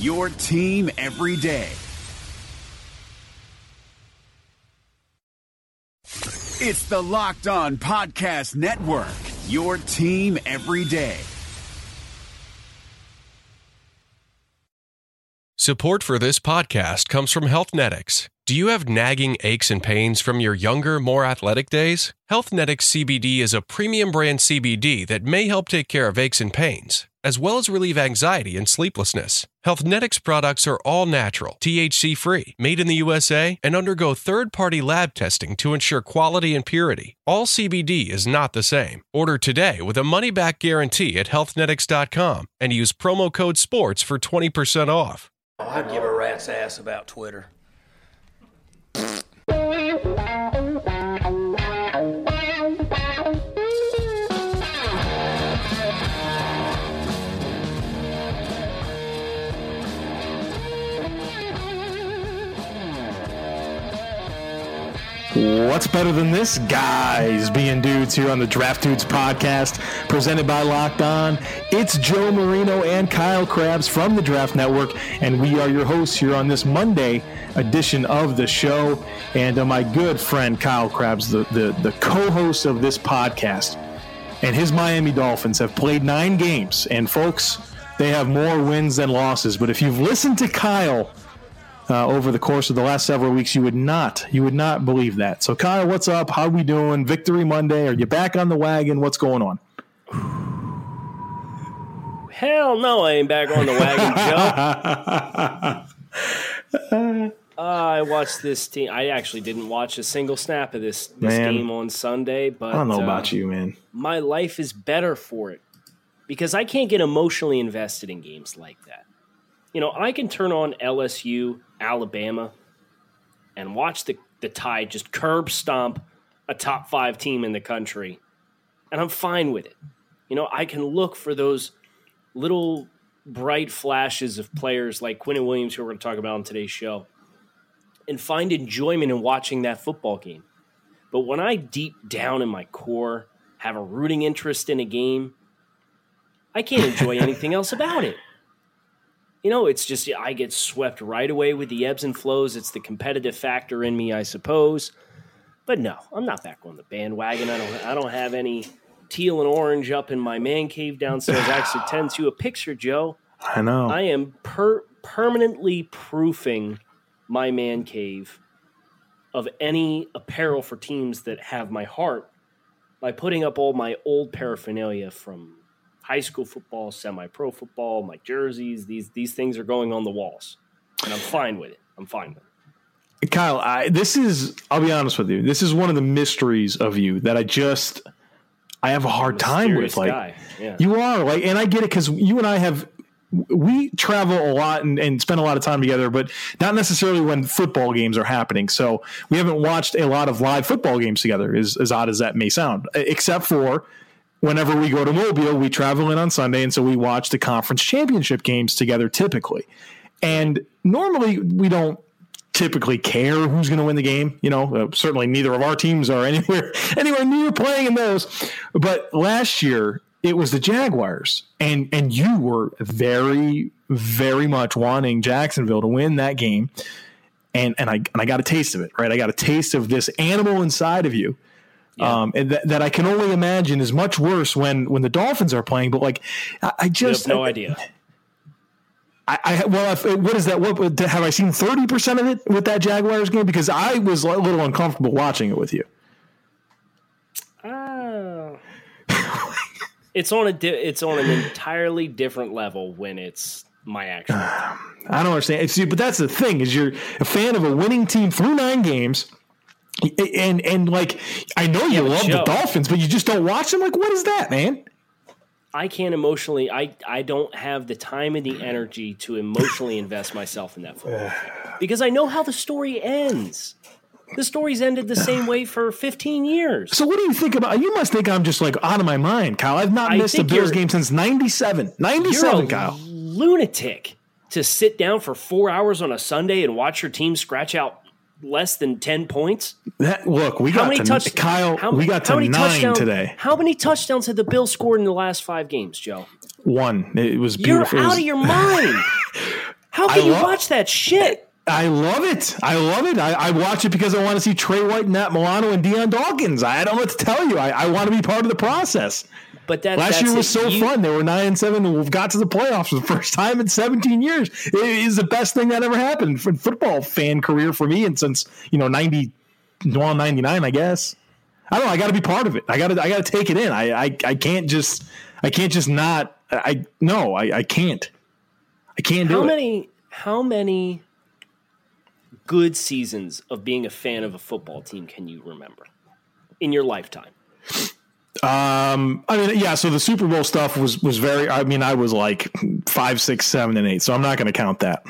your team every day. It's the Locked On Podcast Network, your team every day. Support for this podcast comes from Healthnetics. Do you have nagging aches and pains from your younger, more athletic days? Healthnetics CBD is a premium brand CBD that may help take care of aches and pains, as well as relieve anxiety and sleeplessness. Healthnetics products are all natural, THC free, made in the USA, and undergo third party lab testing to ensure quality and purity. All CBD is not the same. Order today with a money back guarantee at healthnetics.com and use promo code SPORTS for 20% off. I'd give a rat's ass about Twitter. What's better than this, guys? Being dudes here on the Draft Dudes podcast, presented by Locked On. It's Joe Marino and Kyle Crabbs from the Draft Network, and we are your hosts here on this Monday edition of the show. And uh, my good friend Kyle Crabbs, the, the, the co host of this podcast, and his Miami Dolphins have played nine games. And folks, they have more wins than losses. But if you've listened to Kyle, uh, over the course of the last several weeks, you would not, you would not believe that. So, Kyle, what's up? How we doing? Victory Monday? Are you back on the wagon? What's going on? Hell no, I ain't back on the wagon, Joe. uh, I watched this team. I actually didn't watch a single snap of this this Man. game on Sunday, but I don't know uh, about you, man. My life is better for it because I can't get emotionally invested in games like that. You know, I can turn on LSU, Alabama, and watch the the Tide just curb stomp a top five team in the country, and I'm fine with it. You know, I can look for those little bright flashes of players like Quinnen Williams, who we're going to talk about on today's show, and find enjoyment in watching that football game. But when I deep down in my core have a rooting interest in a game, I can't enjoy anything else about it. You know, it's just I get swept right away with the ebbs and flows. It's the competitive factor in me, I suppose. But no, I'm not back on the bandwagon. I don't. I don't have any teal and orange up in my man cave downstairs. I actually tend to a picture, Joe. I know. I am per- permanently proofing my man cave of any apparel for teams that have my heart by putting up all my old paraphernalia from high school football, semi-pro football, my jerseys. These these things are going on the walls, and I'm fine with it. I'm fine with it. Kyle, I, this is, I'll be honest with you, this is one of the mysteries of you that I just, I have a hard time with. Like. Yeah. you are, like, and I get it because you and I have, we travel a lot and, and spend a lot of time together, but not necessarily when football games are happening. So we haven't watched a lot of live football games together, as, as odd as that may sound, except for whenever we go to Mobile, we travel in on Sunday, and so we watch the conference championship games together typically. And normally we don't typically care who's going to win the game. You know, uh, certainly neither of our teams are anywhere anywhere near playing in those. But last year it was the Jaguars, and and you were very very much wanting Jacksonville to win that game. And and I and I got a taste of it, right? I got a taste of this animal inside of you um, and that, that I can only imagine is much worse when when the Dolphins are playing. But like, I, I just have no idea. I, I well, if, what is that? What have I seen thirty percent of it with that Jaguars game? Because I was a little uncomfortable watching it with you. Uh, it's on a di- it's on an entirely different level when it's my actual. I don't understand. See, but that's the thing is you're a fan of a winning team through nine games. And and like I know you Yeah, love the Dolphins, but you just don't watch them. Like, what is that, man? I can't emotionally. I I don't have the time and the energy to emotionally invest myself in that football because I know how the story ends. The story's ended the same way for 15 years. So what do you think about? You must think I'm just like out of my mind, Kyle. I've not I missed a Bills game since '97. '97, Kyle. lunatic to sit down for four hours on a Sunday and watch your team scratch out less than 10 points. That, look, we How got many to touch- Kyle. how- we got how to many nine touchdowns- today. How many touchdowns had the Bills scored in the last five games, Joe? One. It was You're beautiful. Out of your mind. How I can you love- watch that shit? I love it. I love it. I, I watch it because I want to see Tre White, Matt Milano, and Dion Dawkins. I don't know what to tell you. I, I want to be part of the process. But that, Last year was it. so You- fun. They were nine and seven and we've got to the playoffs for the first time in 17 years. It is the best thing that ever happened for football fan career for me. And since, you know, 90, well, 99, I guess. I don't know. I got to be part of it. I got to, I got to take it in. I, I, I can't just, I can't just not, I, no, I, I can't. I can't do How it. many how many good seasons of being a fan of a football team can you remember in your lifetime? Um, I mean, yeah. So the Super Bowl stuff was was very. I mean, I was like five, six, seven, and eight. So I'm not going to count that.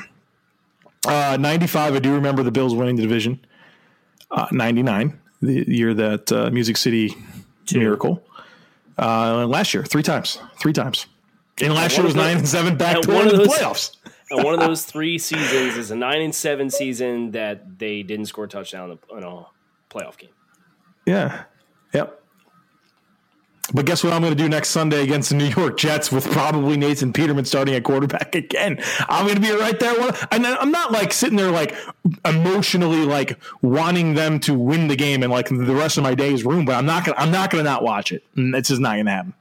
Uh, 95. I do remember the Bills winning the division. Uh, 99, the year that uh, Music City Miracle. Uh, last year, three times, three times. And last year was nine and seven, back to one of in the those- playoffs. And one of those three seasons is a nine and seven season that they didn't score a touchdown in in a playoff game. Yeah. Yep. But guess what I'm going to do next Sunday against the New York Jets with probably Nathan Peterman starting at quarterback again. I'm going to be right there. And I'm not like sitting there like emotionally like wanting them to win the game and like the rest of my day is ruined. But I'm not going. to I'm not going to not watch it. And it's just not going to happen.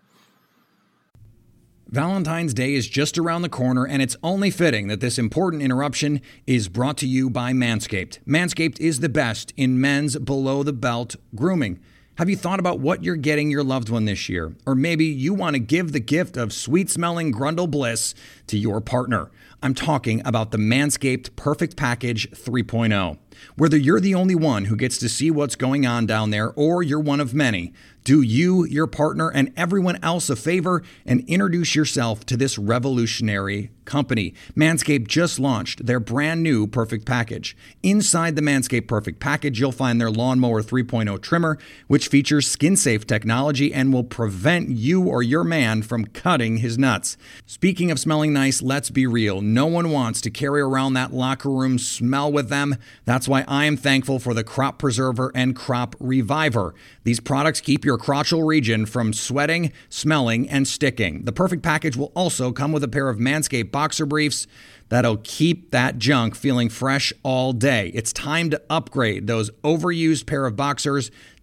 Valentine's Day is just around the corner, and it's only fitting that this important interruption is brought to you by Manscaped. Manscaped is the best in men's below the belt grooming. Have you thought about what you're getting your loved one this year? Or maybe you want to give the gift of sweet smelling Grundle Bliss to your partner. I'm talking about the Manscaped Perfect Package 3.0. Whether you're the only one who gets to see what's going on down there or you're one of many, do you, your partner, and everyone else a favor and introduce yourself to this revolutionary company. Manscaped just launched their brand new Perfect Package. Inside the Manscaped Perfect Package, you'll find their Lawnmower 3.0 trimmer, which features skin safe technology and will prevent you or your man from cutting his nuts. Speaking of smelling nice, let's be real. No one wants to carry around that locker room smell with them. That's why I am thankful for the Crop Preserver and Crop Reviver. These products keep your crotchal region from sweating, smelling, and sticking. The perfect package will also come with a pair of Manscaped boxer briefs that'll keep that junk feeling fresh all day. It's time to upgrade those overused pair of boxers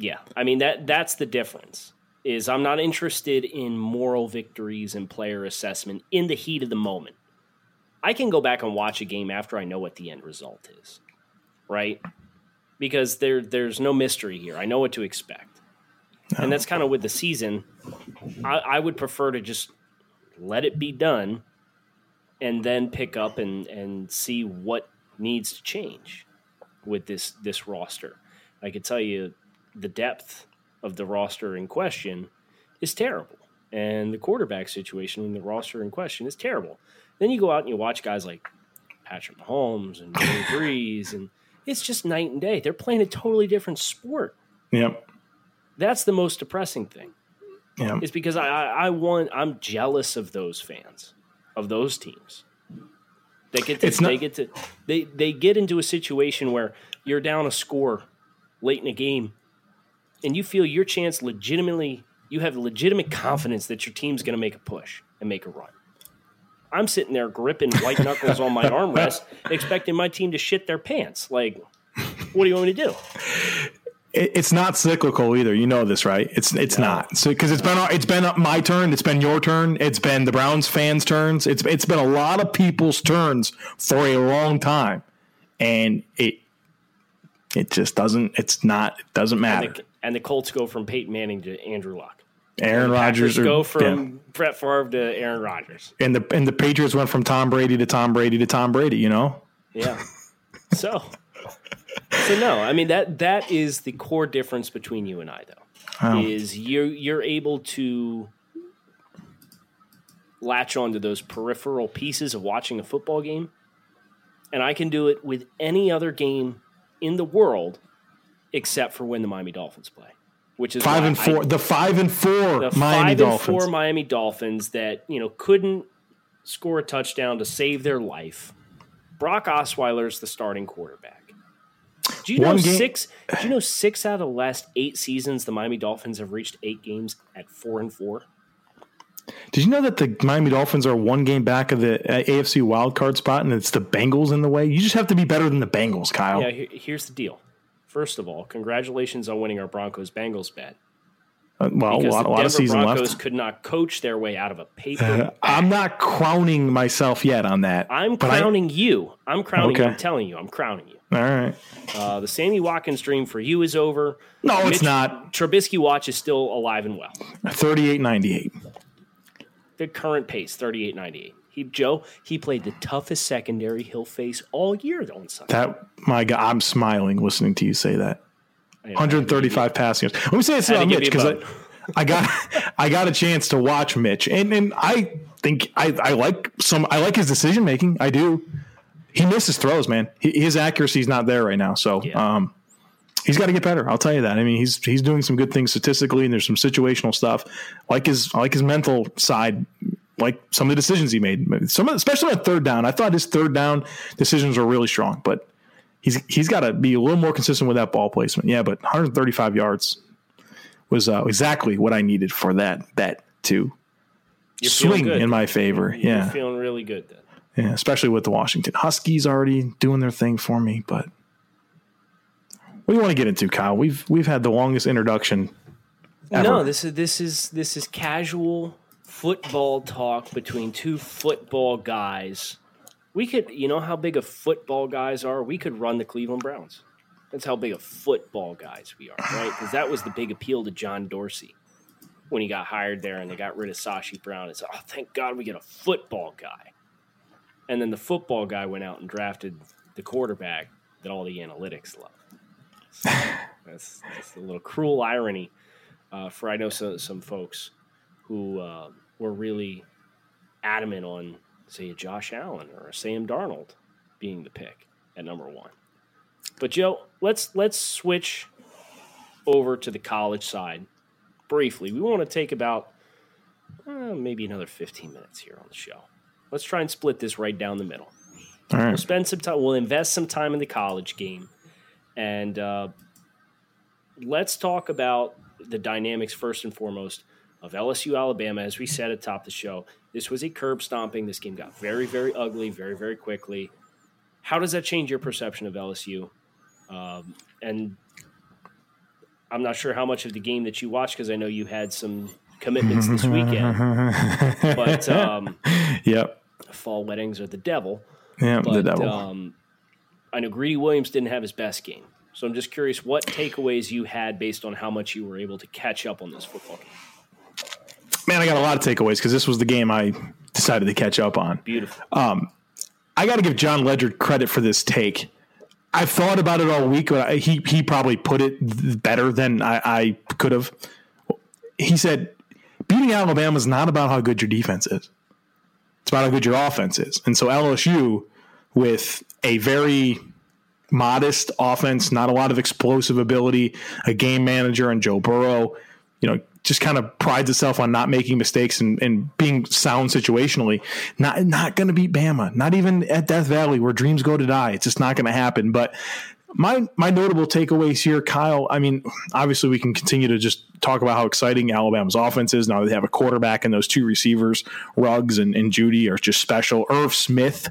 Yeah, I mean that that's the difference. Is I'm not interested in moral victories and player assessment in the heat of the moment. I can go back and watch a game after I know what the end result is, right? Because there there's no mystery here. I know what to expect, and that's kind of with the season. I, I would prefer to just let it be done, and then pick up and and see what needs to change with this this roster. I could tell you the depth of the roster in question is terrible. And the quarterback situation in the roster in question is terrible. Then you go out and you watch guys like Patrick Mahomes and Drew Brees, and it's just night and day. They're playing a totally different sport. Yep. That's the most depressing thing. Yep. Is because I, I, I want I'm jealous of those fans, of those teams. They get to, It's not- they get to they they get into a situation where you're down a score late in a game, and you feel your chance legitimately. You have legitimate confidence that your team's going to make a push and make a run. I'm sitting there gripping white knuckles on my armrest, expecting my team to shit their pants. Like, what do you want me to do? It's not cyclical either. You know this, right? It's it's not. So because it's been it's been my turn. It's been your turn. It's been the Browns fans' turns. It's it's been a lot of people's turns for a long time, and it it just doesn't. It's not. It doesn't matter. And the Colts go from Peyton Manning to Andrew Luck. Aaron Rodgers or, go from yeah. Brett Favre to Aaron Rodgers. and the and the Patriots went from Tom Brady to Tom Brady to Tom Brady. You know. Yeah. so, so no, I mean that that is the core difference between you and I, though, Wow. is you you're able to latch onto those peripheral pieces of watching a football game, and I can do it with any other game in the world, except for when the Miami Dolphins play, which is Five and I- four. the five and four the Miami five Dolphins. and four Miami Dolphins that you know couldn't score a touchdown to save their life. Brock Osweiler's the starting quarterback. Do you know game- six? Do you know six out of the last eight seasons the Miami Dolphins have reached eight games at four and four? Did you know that the Miami Dolphins are one game back of the uh, AFC wild card spot, and it's the Bengals in the way? You just have to be better than the Bengals, Kyle. Yeah. Here's the deal. First of all, congratulations on winning our Broncos Bengals bet. Uh, well, a Because lot, the a lot of season Broncos left. could not coach their way out of a paper. Uh, I'm not crowning myself yet on that. I'm but I- crowning you. I'm crowning you. I'm telling you. I'm crowning you. all right. Uh, the Sammy Watkins dream for you is over. No, it's Mitch not. Trubisky watch is still alive and well. Thirty-eight ninety-eight. The current pace, 38-98. He Joe, he played the toughest secondary he'll face all year on Sunday. That, my God, I'm smiling listening to you say that. Know, 135 passing yards. Let me say this about Mitch because I, I got I got a chance to watch Mitch, and and I think I, I like some I like his decision making. I do. He misses throws, man. He, his accuracy is not there right now, so Yeah. um, he's got to get better. I'll tell you that. I mean, he's he's doing some good things statistically, and there's some situational stuff. Like his like his mental side. Like some of the decisions he made, some of, especially on third down. I thought his third down decisions were really strong, but he's he's got to be a little more consistent with that ball placement. Yeah, but 135 yards was uh, exactly what I needed for that bet to You're swing in my favor. You're Yeah, feeling really good then. yeah, especially with the Washington Huskies already doing their thing for me. But what do you want to get into, Kyle? We've we've had the longest introduction. Ever. No, this is this is this is casual football talk between two football guys. We could, you know, how big of football guys are. We could run the Cleveland Browns. That's how big of football guys we are, right? Because that was the big appeal to John Dorsey when he got hired there, and they got rid of Sashi Brown. It's oh, thank God we get a football guy. And then the football guy went out and drafted the quarterback that all the analytics love. So that's just a little cruel irony uh, for I know some, some folks who uh, were really adamant on, say, a Josh Allen or a Sam Darnold being the pick at number one. But Joe, let's let's switch over to the college side briefly. We want to take about uh, maybe another 15 minutes here on the show. Let's try and split this right down the middle. All We'll spend some time. We'll invest some time in the college game, and uh, let's talk about the dynamics first and foremost of LSU Alabama. As we said at the top the show, this was a curb stomping. This game got very, very ugly, very, very quickly. How does that change your perception of LSU? Um, and I'm not sure how much of the game that you watched because I know you had some commitments this weekend. but um, yep, fall weddings are the devil. yeah, But the devil. Um, I know Greedy Williams didn't have his best game. So I'm just curious what takeaways you had based on how much you were able to catch up on this football game. Man, I got a lot of takeaways because this was the game I decided to catch up on. Beautiful. Um, I got to give Jon Ledyard credit for this take. I've thought about it all week. But I- he he probably put it better than I, I could have. He said, "Beating Alabama is not about how good your defense is; it's about how good your offense is." And so LSU, with a very modest offense, not a lot of explosive ability, a game manager and Joe Burrow, you know, just kind of prides itself on not making mistakes and, and being sound situationally. Not not going to beat Bama. Not even at Death Valley where dreams go to die. It's just not going to happen. But my my notable takeaways here, Kyle. I mean, obviously we can continue to just talk about how exciting Alabama's offense is. Now they have a quarterback and those two receivers, Ruggs and, and Jeudy, are just special. Irv Smith,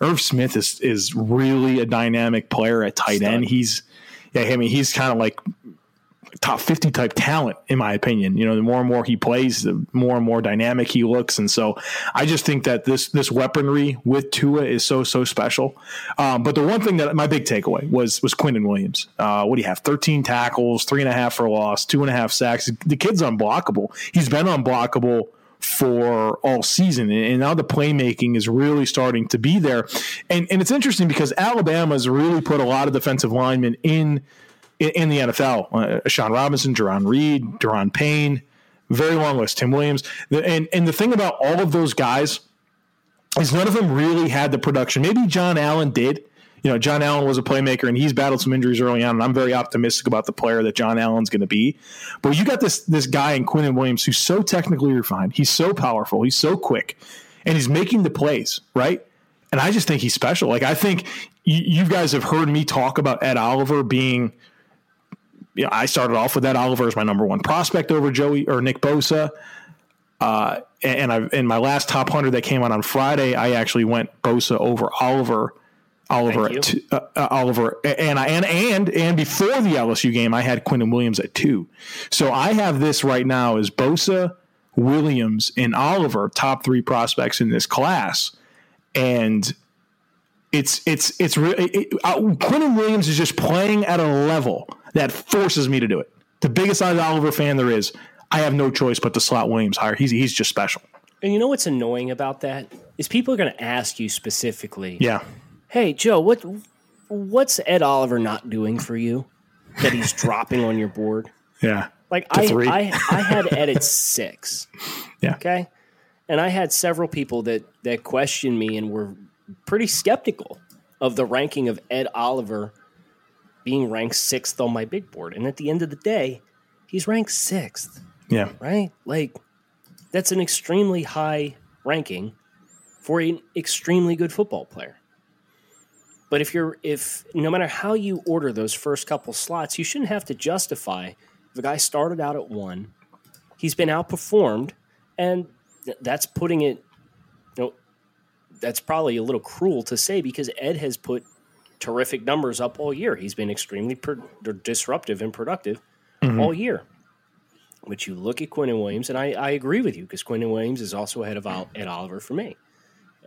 Irv Smith is is really a dynamic player at tight Stud. end. He's yeah, I mean he's kind of like top 50 type talent, in my opinion. You know, the more and more he plays, the more and more dynamic he looks. And so I just think that this this weaponry with Tua is so, so special. Um, but the one thing that my big takeaway was was Quinnen Williams. Uh, what do you have? 13 tackles, three and a half for loss, two and a half sacks. The kid's unblockable. He's been unblockable for all season. And now the playmaking is really starting to be there. And, and it's interesting because Alabama's really put a lot of defensive linemen in – in, in the NFL. Uh, Sean Robinson, Jarran Reed, Da'Ron Payne, very long list. Tim Williams, and and the thing about all of those guys is none of them really had the production. Maybe John Allen did. You know, John Allen was a playmaker, and he's battled some injuries early on. And I'm very optimistic about the player that John Allen's going to be. But you got this this guy in Quinnen Williams who's so technically refined. He's so powerful. He's so quick, and he's making the plays right. And I just think he's special. Like I think you, you guys have heard me talk about Ed Oliver being you know, I started off with that. Oliver is my number one prospect over Joey or Nick Bosa. Uh, and I in my last top hundred that came out on Friday, I actually went Bosa over Oliver. Oliver at two, uh, uh, Oliver and I and and and before the LSU game, I had Quinnen Williams at two. So I have this right now as Bosa, Williams, and Oliver top three prospects in this class, and it's it's it's really it, uh, Quinnen Williams is just playing at a level that forces me to do it. The biggest Oliver fan there is, I have no choice but to slot Williams higher. He's he's just special. And you know what's annoying about that is people are going to ask you specifically. Yeah. Hey Joe, what what's Ed Oliver not doing for you that he's dropping on your board? Yeah. Like I, I I had Ed at six. Yeah. Okay. And I had several people that that questioned me and were pretty skeptical of the ranking of Ed Oliver being ranked sixth on my big board. And at the end of the day, he's ranked sixth. Yeah. Right? Like, that's an extremely high ranking for an extremely good football player. But if you're, if no matter how you order those first couple slots, you shouldn't have to justify the guy started out at one, he's been outperformed, and th- that's putting it, you know, that's probably a little cruel to say because Ed has put terrific numbers up all year. He's been extremely per- disruptive and productive mm-hmm. all year. But you look at Quinnen Williams, and I, I agree with you because Quinnen Williams is also ahead of Al- Ed Oliver for me.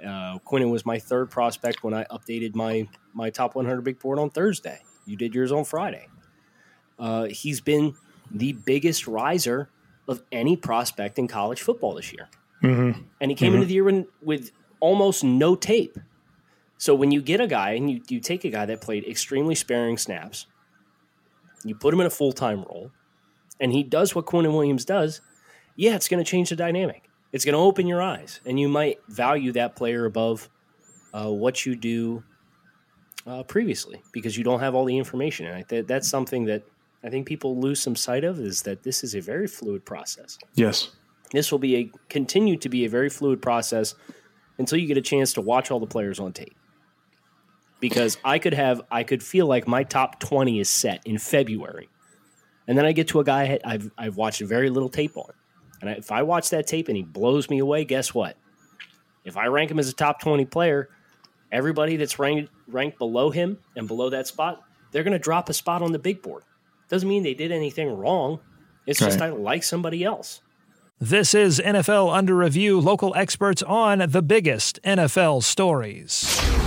Uh, Quinnen was my third prospect when I updated my my top 100 big board on Thursday. You did yours on Friday. Uh, he's been the biggest riser of any prospect in college football this year, mm-hmm. and he came mm-hmm. into the year with, with almost no tape. So when you get a guy and you, you take a guy that played extremely sparing snaps, you put him in a full time role, and he does what Quinnen Williams does, yeah, it's going to change the dynamic. It's going to open your eyes, and you might value that player above uh, what you do uh, previously because you don't have all the information. And I th- that's something that I think people lose some sight of is that this is a very fluid process. Yes, this will be a continue to be a very fluid process until you get a chance to watch all the players on tape because I could have I could feel like my top 20 is set in February. And then I get to a guy I've I've watched very little tape on. And if I watch that tape and he blows me away, guess what? If I rank him as a top 20 player, everybody that's ranked ranked below him and below that spot, they're going to drop a spot on the big board. Doesn't mean they did anything wrong. It's right. just I like somebody else. This is NFL Under Review, local experts on the biggest NFL stories.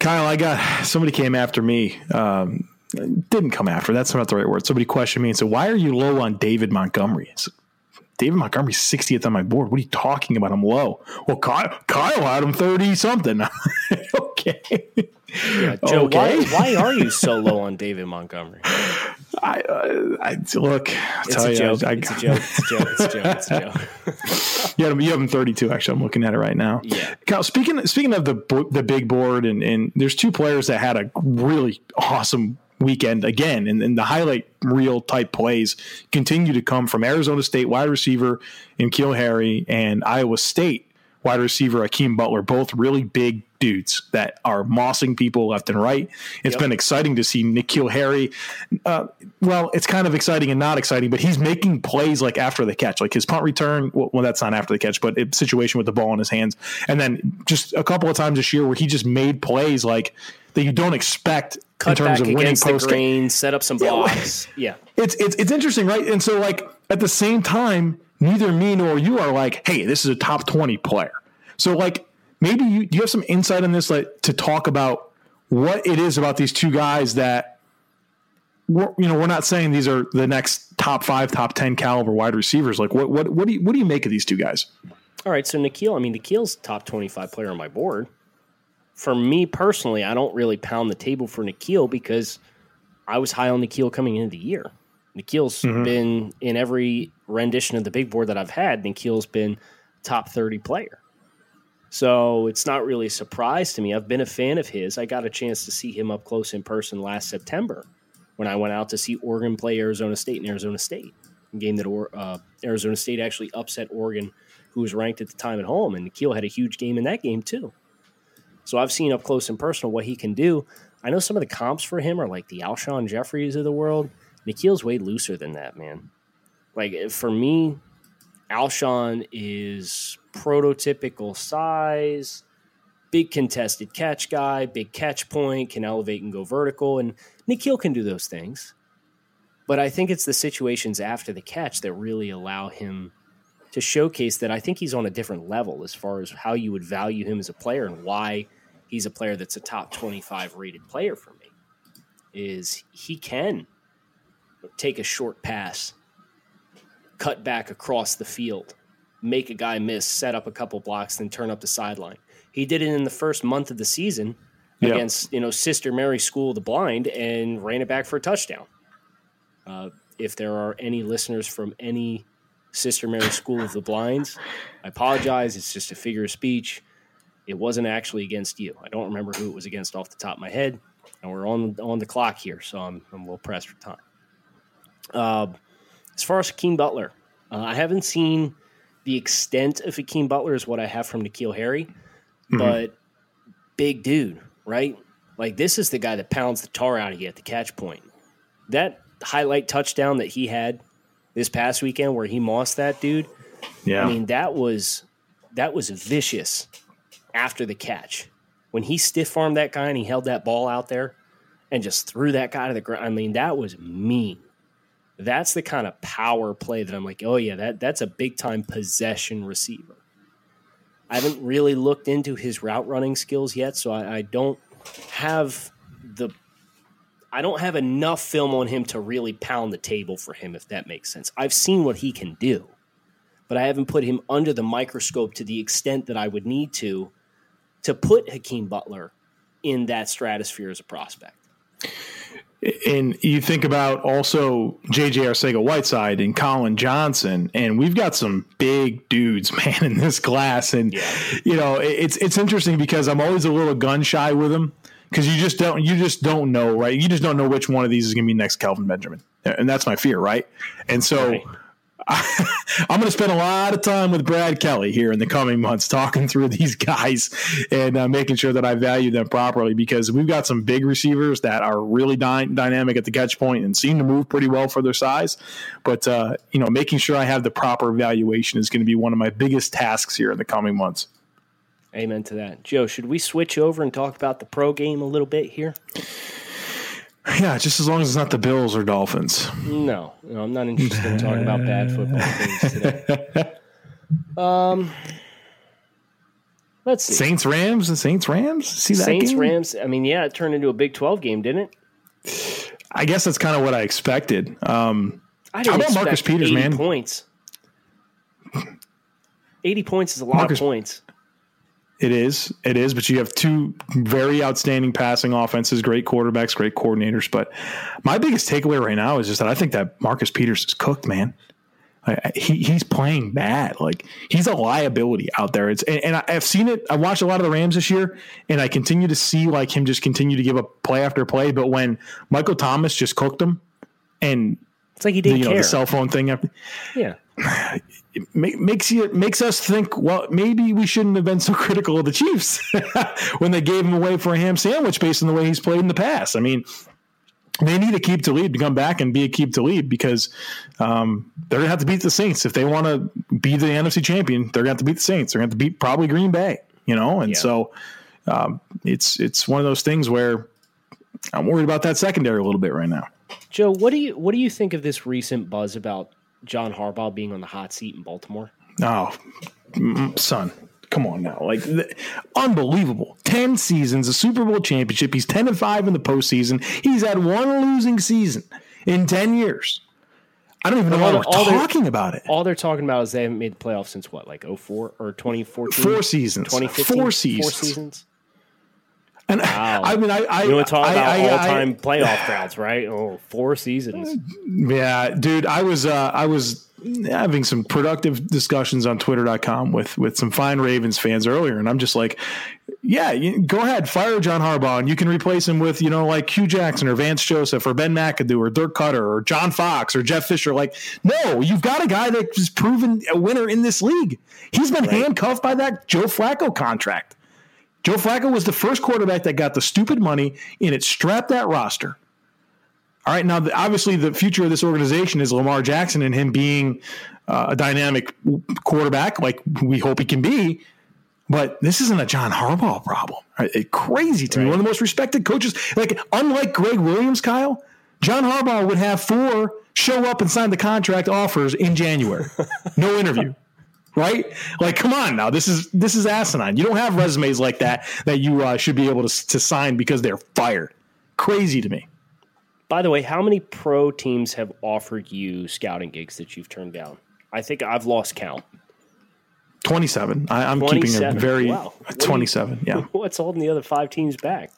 Kyle, I got somebody came after me. Um, didn't come after. That's not the right word. Somebody questioned me and said, "Why are you low on David Montgomery?" Said, David Montgomery's 60th on my board. What are you talking about? I'm low. Well, Kyle, Kyle had him 30 something. okay. Yeah, Joe, okay. why, why are you so low on David Montgomery? I, uh, I look. It's a, you, I, it's, a joke. It's a joke. It's a joke. It's a joke. It's a joke. you, have, you have him 32. Actually, I'm looking at it right now. Yeah. Kyle, speaking speaking of the the big board, and, and there's two players that had a really awesome weekend again. And, and, the highlight reel type plays continue to come from Arizona State wide receiver N'Keal Harry and Iowa State wide receiver Hakeem Butler, both really big dudes that are mossing people left and right. It's yep. been exciting to see N'Keal Harry. Uh, well, it's kind of exciting and not exciting, but he's making plays like after the catch, like his punt return. Well, well that's not after the catch, but a situation with the ball in his hands, and then just a couple of times this year where he just made plays like that you don't expect Cut in terms of winning post game, set up some blocks. Yeah, it's it's it's interesting, right? And so, like at the same time, neither me nor you are like, hey, this is a top twenty player. So, like, maybe you do you have some insight on this, like to talk about what it is about these two guys that. We're, you know, we're not saying these are the next top five, top ten caliber wide receivers. Like, what, what, what do you, what do you make of these two guys? All right, so N'Keal, I mean, N'Keal's top twenty-five player on my board for me personally, I don't really pound the table for N'Keal because I was high on N'Keal coming into the year. N'Keal's mm-hmm. been in every rendition of the big board that I've had. N'Keal's been top 30 player. So it's not really a surprise to me. I've been a fan of his. I got a chance to see him up close in person last September when I went out to see Oregon play Arizona State in Arizona State, a game that uh, Arizona State actually upset Oregon, who was ranked at the time at home. And N'Keal had a huge game in that game, too. So I've seen up close and personal what he can do. I know some of the comps for him are like the Alshon Jefferys of the world. N'Keal's way looser than that, man. Like eh, for me, Alshon is prototypical size, big contested catch guy, big catch point, can elevate and go vertical, and N'Keal can do those things. But I think it's the situations after the catch that really allow him to showcase that I think he's on a different level as far as how you would value him as a player and why he's a player that's a top 25 rated player for me. Is he can take a short pass, cut back across the field, make a guy miss, set up a couple blocks, then turn up the sideline. He did it in the first month of the season against you know Sister Mary School of the Blind and ran it back for a touchdown. Uh, if there are any listeners from any Sister Mary School of the Blinds. I apologize. It's just a figure of speech. It wasn't actually against you. I don't remember who it was against off the top of my head. And we're on on the clock here, so I'm, I'm a little pressed for time. Uh, as far as Hakeem Butler, uh, I haven't seen the extent of Hakeem Butler is what I have from N'Keal Harry, mm-hmm. but big dude, right? Like this is the guy that pounds the tar out of you at the catch point. That highlight touchdown that he had this past weekend where he mossed that dude. Yeah. I mean, that was that was vicious after the catch. When he stiff armed that guy and he held that ball out there and just threw that guy to the ground. I mean, that was mean. That's the kind of power play that I'm like, oh yeah, that that's a big time possession receiver. I haven't really looked into his route running skills yet, so I, I don't have the I don't have enough film on him to really pound the table for him, if that makes sense. I've seen what he can do, but I haven't put him under the microscope to the extent that I would need to to put Hakeem Butler in that stratosphere as a prospect. And you think about also JJ Arcega Whiteside and Collin Johnson, and we've got some big dudes, man, in this class. And yeah. you know, it's it's interesting because I'm always a little gun shy with them because you just don't you just don't know right you just don't know which one of these is going to be next Kelvin Benjamin and that's my fear right and so right. I'm going to spend a lot of time with Brad Kelly here in the coming months, talking through these guys and uh, making sure that I value them properly because we've got some big receivers that are really dy- dynamic at the catch point and seem to move pretty well for their size. But uh, you know, making sure I have the proper evaluation is going to be one of my biggest tasks here in the coming months. Amen to that, Joe. Should we switch over and talk about the pro game a little bit here? Yeah, just as long as it's not the Bills or Dolphins. No, no, I'm not interested in talking about bad football things today. Um, let's see. Saints Rams and Saints Rams. See that Saints game? Rams. I mean, yeah, it turned into a Big 12 game, didn't it? I guess that's kind of what I expected. Um, I didn't How about Marcus Peters, 80 man? Points. 80 points is a lot Marcus- of points. It is. It is. But you have two very outstanding passing offenses, great quarterbacks, great coordinators. But my biggest takeaway right now is just that I think that Marcus Peters is cooked, man. I- he he's playing bad. Like he's a liability out there. It's and, and I- I've seen it. I watched a lot of the Rams this year, and I continue to see like him just continue to give up play after play. But when Michael Thomas just cooked him, and It's like he didn't you know care. the cell phone thing, after, yeah. Make, makes you makes us think. Well, maybe we shouldn't have been so critical of the Chiefs when they gave him away for a ham sandwich based on the way he's played in the past. I mean, they need to keep to lead to come back and be a keep to lead because um, they're gonna have to beat the Saints if they want to be the NFC champion. They're gonna have to beat the Saints. They're gonna have to beat probably Green Bay. You know, and Yeah. so um, it's it's one of those things where I'm worried about that secondary a little bit right now. Joe, what do you what do you think of this recent buzz about John Harbaugh being on the hot seat in Baltimore? Oh, son, come on now! Like, th- unbelievable. Ten seasons, a Super Bowl championship. He's ten and five in the postseason. He's had one losing season in ten years. I don't even know why we're all talking about it. All they're talking about is they haven't made the playoffs since what, like 04 or 2014? Four seasons. 2015? Four Four seasons. And Wow. I mean, I, I, You want to talk I- about all time playoff droughts, right? Oh, four seasons. Yeah, dude, I was uh, I was having some productive discussions on twitter.com with with some fine Ravens fans earlier and I'm just like yeah, you, go ahead, fire John Harbaugh and you can replace him with, you know, like Hue Jackson or Vance Joseph or Ben McAdoo or Dirk Koetter or John Fox or Jeff Fisher like no, you've got a guy that's proven a winner in this league. He's been handcuffed by that Joe Flacco contract. Joe Flacco was the first quarterback that got the stupid money and it strapped that roster. All right, now the, obviously the future of this organization is Lamar Jackson and him being uh, a dynamic quarterback, like we hope he can be. But this isn't a John Harbaugh problem. Right? It- crazy to me. One of the most respected coaches. Like unlike Gregg Williams, Kyle, John Harbaugh would have four show up and sign the contract offers in January. no interview. Right? Like, come on now. This is this is asinine. You don't have resumes like that that you uh, should be able to, to sign because they're fired. Crazy to me. By the way, how many pro teams have offered you scouting gigs that you've turned down? I think I've lost count. 27. I, I'm keeping a very Wow. What do you- 27. Yeah. What's holding the other five teams back?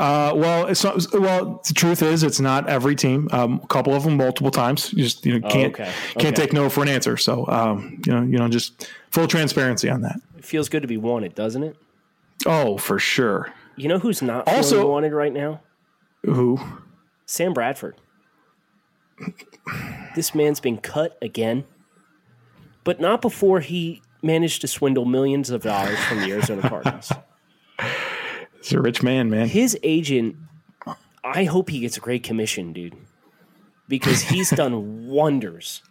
Uh, well, it's not, well. The truth is, it's not every team. Um, a couple of them multiple times. You just you know Oh, can't okay. can't Okay. take no for an answer. So um, you know you know just full transparency on that. It feels good to be wanted, doesn't it? Oh, for sure. You know who's not Also- wanted right now? Who? Sam Bradford. This man's been cut again, but not before he managed to swindle millions of dollars from the Arizona Cardinals. He's a rich man, man. His agent, I hope he gets a great commission, dude, because he's done wonders.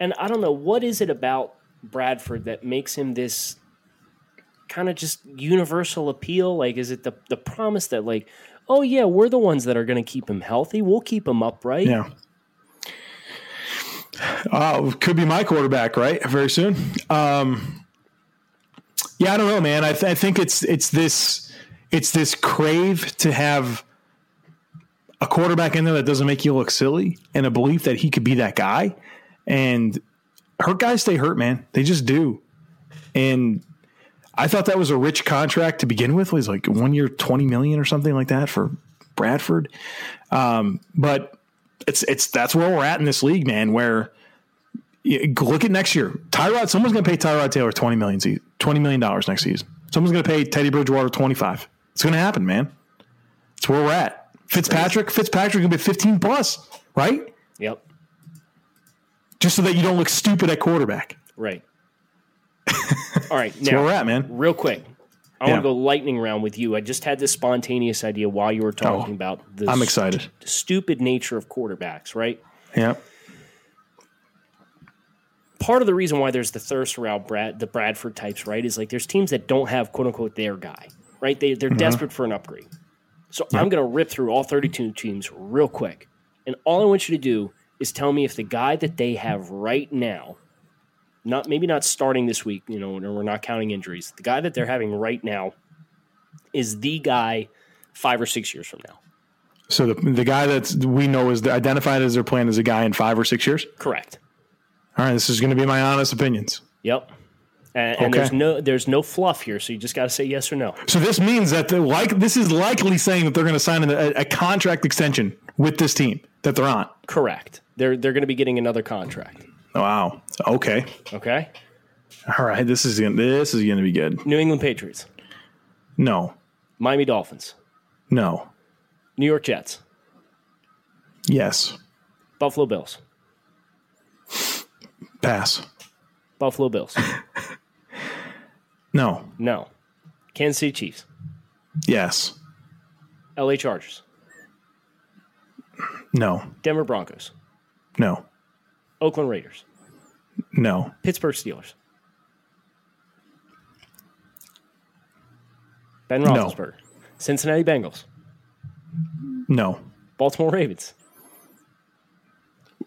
And I don't know what is it about Bradford that makes him this kind of just universal appeal. Like, is it the the promise that like, oh yeah, we're the ones that are going to keep him healthy. We'll keep him upright. Yeah. Uh, could be my quarterback, right? Very soon. Um, yeah, I don't know, man. I, th- I think it's it's this it's this crave to have a quarterback in there that doesn't make you look silly, and a belief that he could be that guy. And hurt guys stay hurt, man. They just do. And I thought that was a rich contract to begin with. It was like one year, twenty million or something like that for Bradford. Um, but it's it's that's where we're at in this league, man. Where look at next year, Tyrod. Someone's going to pay Tyrod Taylor 20 million, 20 million dollars next season. Someone's going to pay Teddy Bridgewater twenty five. It's going to happen, man. It's where we're at. Fitzpatrick, Fitzpatrick going to be fifteen plus, right? Yep. just so that you don't look stupid at quarterback. Right. All right. That's now, where we're at, man. real quick, I Yeah. want to go lightning round with you. I just had this spontaneous idea while you were oh, talking Oh, about the I'm excited. st- stupid nature of quarterbacks, right? Yeah. Part of the reason why there's the thirst around Brad, the Bradford types, right, is like there's teams that don't have quote unquote their guy, right? They, they're mm-hmm. desperate for an upgrade. So I'm going to rip through all 32 teams real quick. And all I want you to do is tell me if the guy that they have right now, not maybe not starting this week, you know, and we're not counting injuries, the guy that they're having right now is the guy five or six years from now. So the the guy that we know is identified as their plan is a guy in five or six years. Correct. All right, this is going to be my honest opinions. Yep. And, and Okay. there's no there's no fluff here, so you just got to say yes or no. So this means that the, like this is likely saying that they're going to sign a, a contract extension with this team that they're on. Correct. They're they're going to be getting another contract. Wow. Okay. Okay. All right. This is gonna, this is going to be good. New England Patriots, No. Miami Dolphins, No. New York Jets, Yes. Buffalo Bills, Pass. Buffalo Bills. No. No. Kansas City Chiefs, Yes. LA Chargers, No. Denver Broncos, No. Oakland Raiders, No. Pittsburgh Steelers. Ben No. Roethlisberger, Cincinnati Bengals, No. Baltimore Ravens.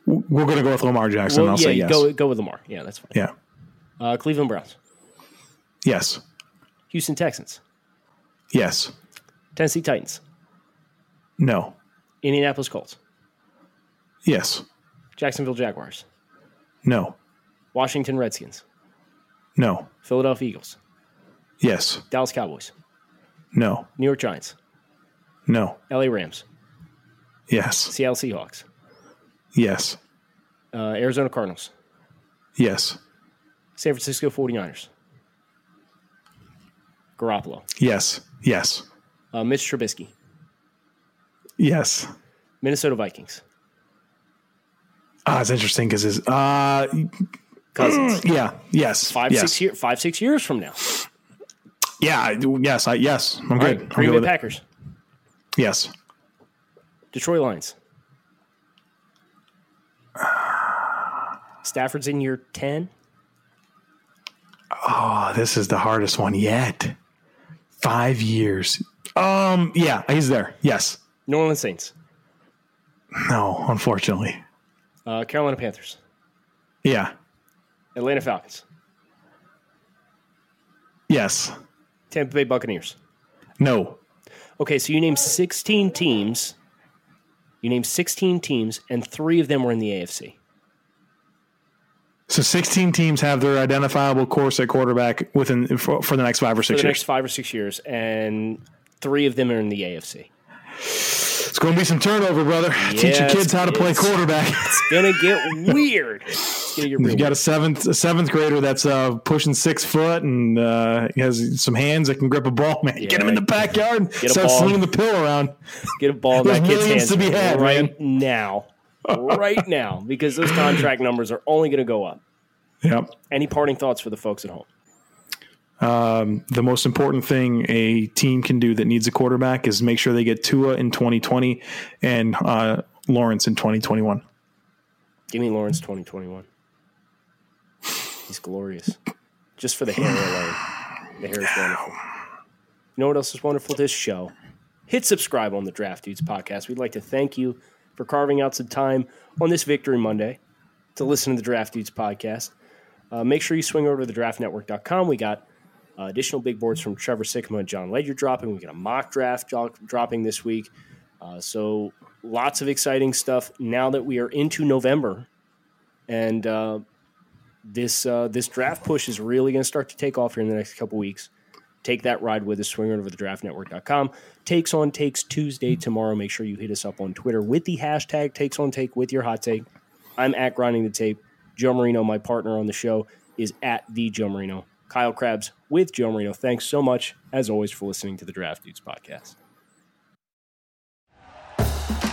We're going to go with Lamar Jackson. Well, I'll yeah, say yes. go go with Lamar. Yeah, that's fine. Yeah. Uh, Cleveland Browns, Yes. Houston Texans, Yes. Tennessee Titans, No. Indianapolis Colts, Yes. Jacksonville Jaguars, No. Washington Redskins, No. Philadelphia Eagles, Yes. Dallas Cowboys, No. New York Giants, No. LA Rams, Yes. Seattle Seahawks, Yes. uh, Arizona Cardinals, Yes. San Francisco 49ers, Garoppolo, Yes. Yes. uh, Mitch Trubisky, Yes. Minnesota Vikings, Ah, it's interesting because his uh Cousins. yeah yes Five yes. six year, five six years from now, yeah I yes I yes I'm All good right, I'm Green good Bay with it. Packers, yes Detroit Lions, Stafford's in year ten. oh this is the hardest one yet five years. Um yeah he's there. Yes. New Orleans Saints, no unfortunately. Uh, Carolina Panthers, yeah. Atlanta Falcons, yes. Tampa Bay Buccaneers. no. Okay, so you named 16 teams. You named 16 teams, and three of them were in the AFC. So 16 teams have their identifiable course at quarterback within for, for the next five or For six the years next five or six years, and three of them are in the AFC. it's going to be some turnover brother teach your kids how to play quarterback It's gonna get weird. It's gonna get You got a seventh a seventh grader that's uh, pushing six foot and uh, has some hands that can grip a ball. Man, get him in the backyard and Get start slinging the pill around. Get a ball in that kid's hands to be had, right now, right now, because those contract numbers are only going to go up. Yep. Any parting thoughts for the folks at home? The most important thing a team can do that needs a quarterback is make sure they get Tua in 2020 and uh, Lawrence in 2021. Give me Lawrence 2021. He's glorious. Just for the hair alone. The hair is wonderful. You know what else is wonderful? This show. Hit subscribe on the Draft Dudes podcast. We'd like to thank you for carving out some time on this Victory Monday to listen to the Draft Dudes podcast. Uh, make sure you swing over to thedraftnetwork.com. We got uh, additional big boards from Trevor Sikkema and Jon Ledyard dropping. We got a mock draft jo- dropping this week. Uh, so lots of exciting stuff now that we are into November, and uh, this uh, this draft push is really going to start to take off here in the next couple weeks. Take that ride with us. Swing over to thedraftnetwork.com. Takes on Takes Tuesday tomorrow. Make sure you hit us up on Twitter with the hashtag Takes on Take with your hot take. I'm at Grinding the Tape. Joe Marino, my partner on the show, is at the Joe Marino. Kyle Crabbs with Joe Marino. Thanks so much, as always, for listening to the Draft Dudes podcast.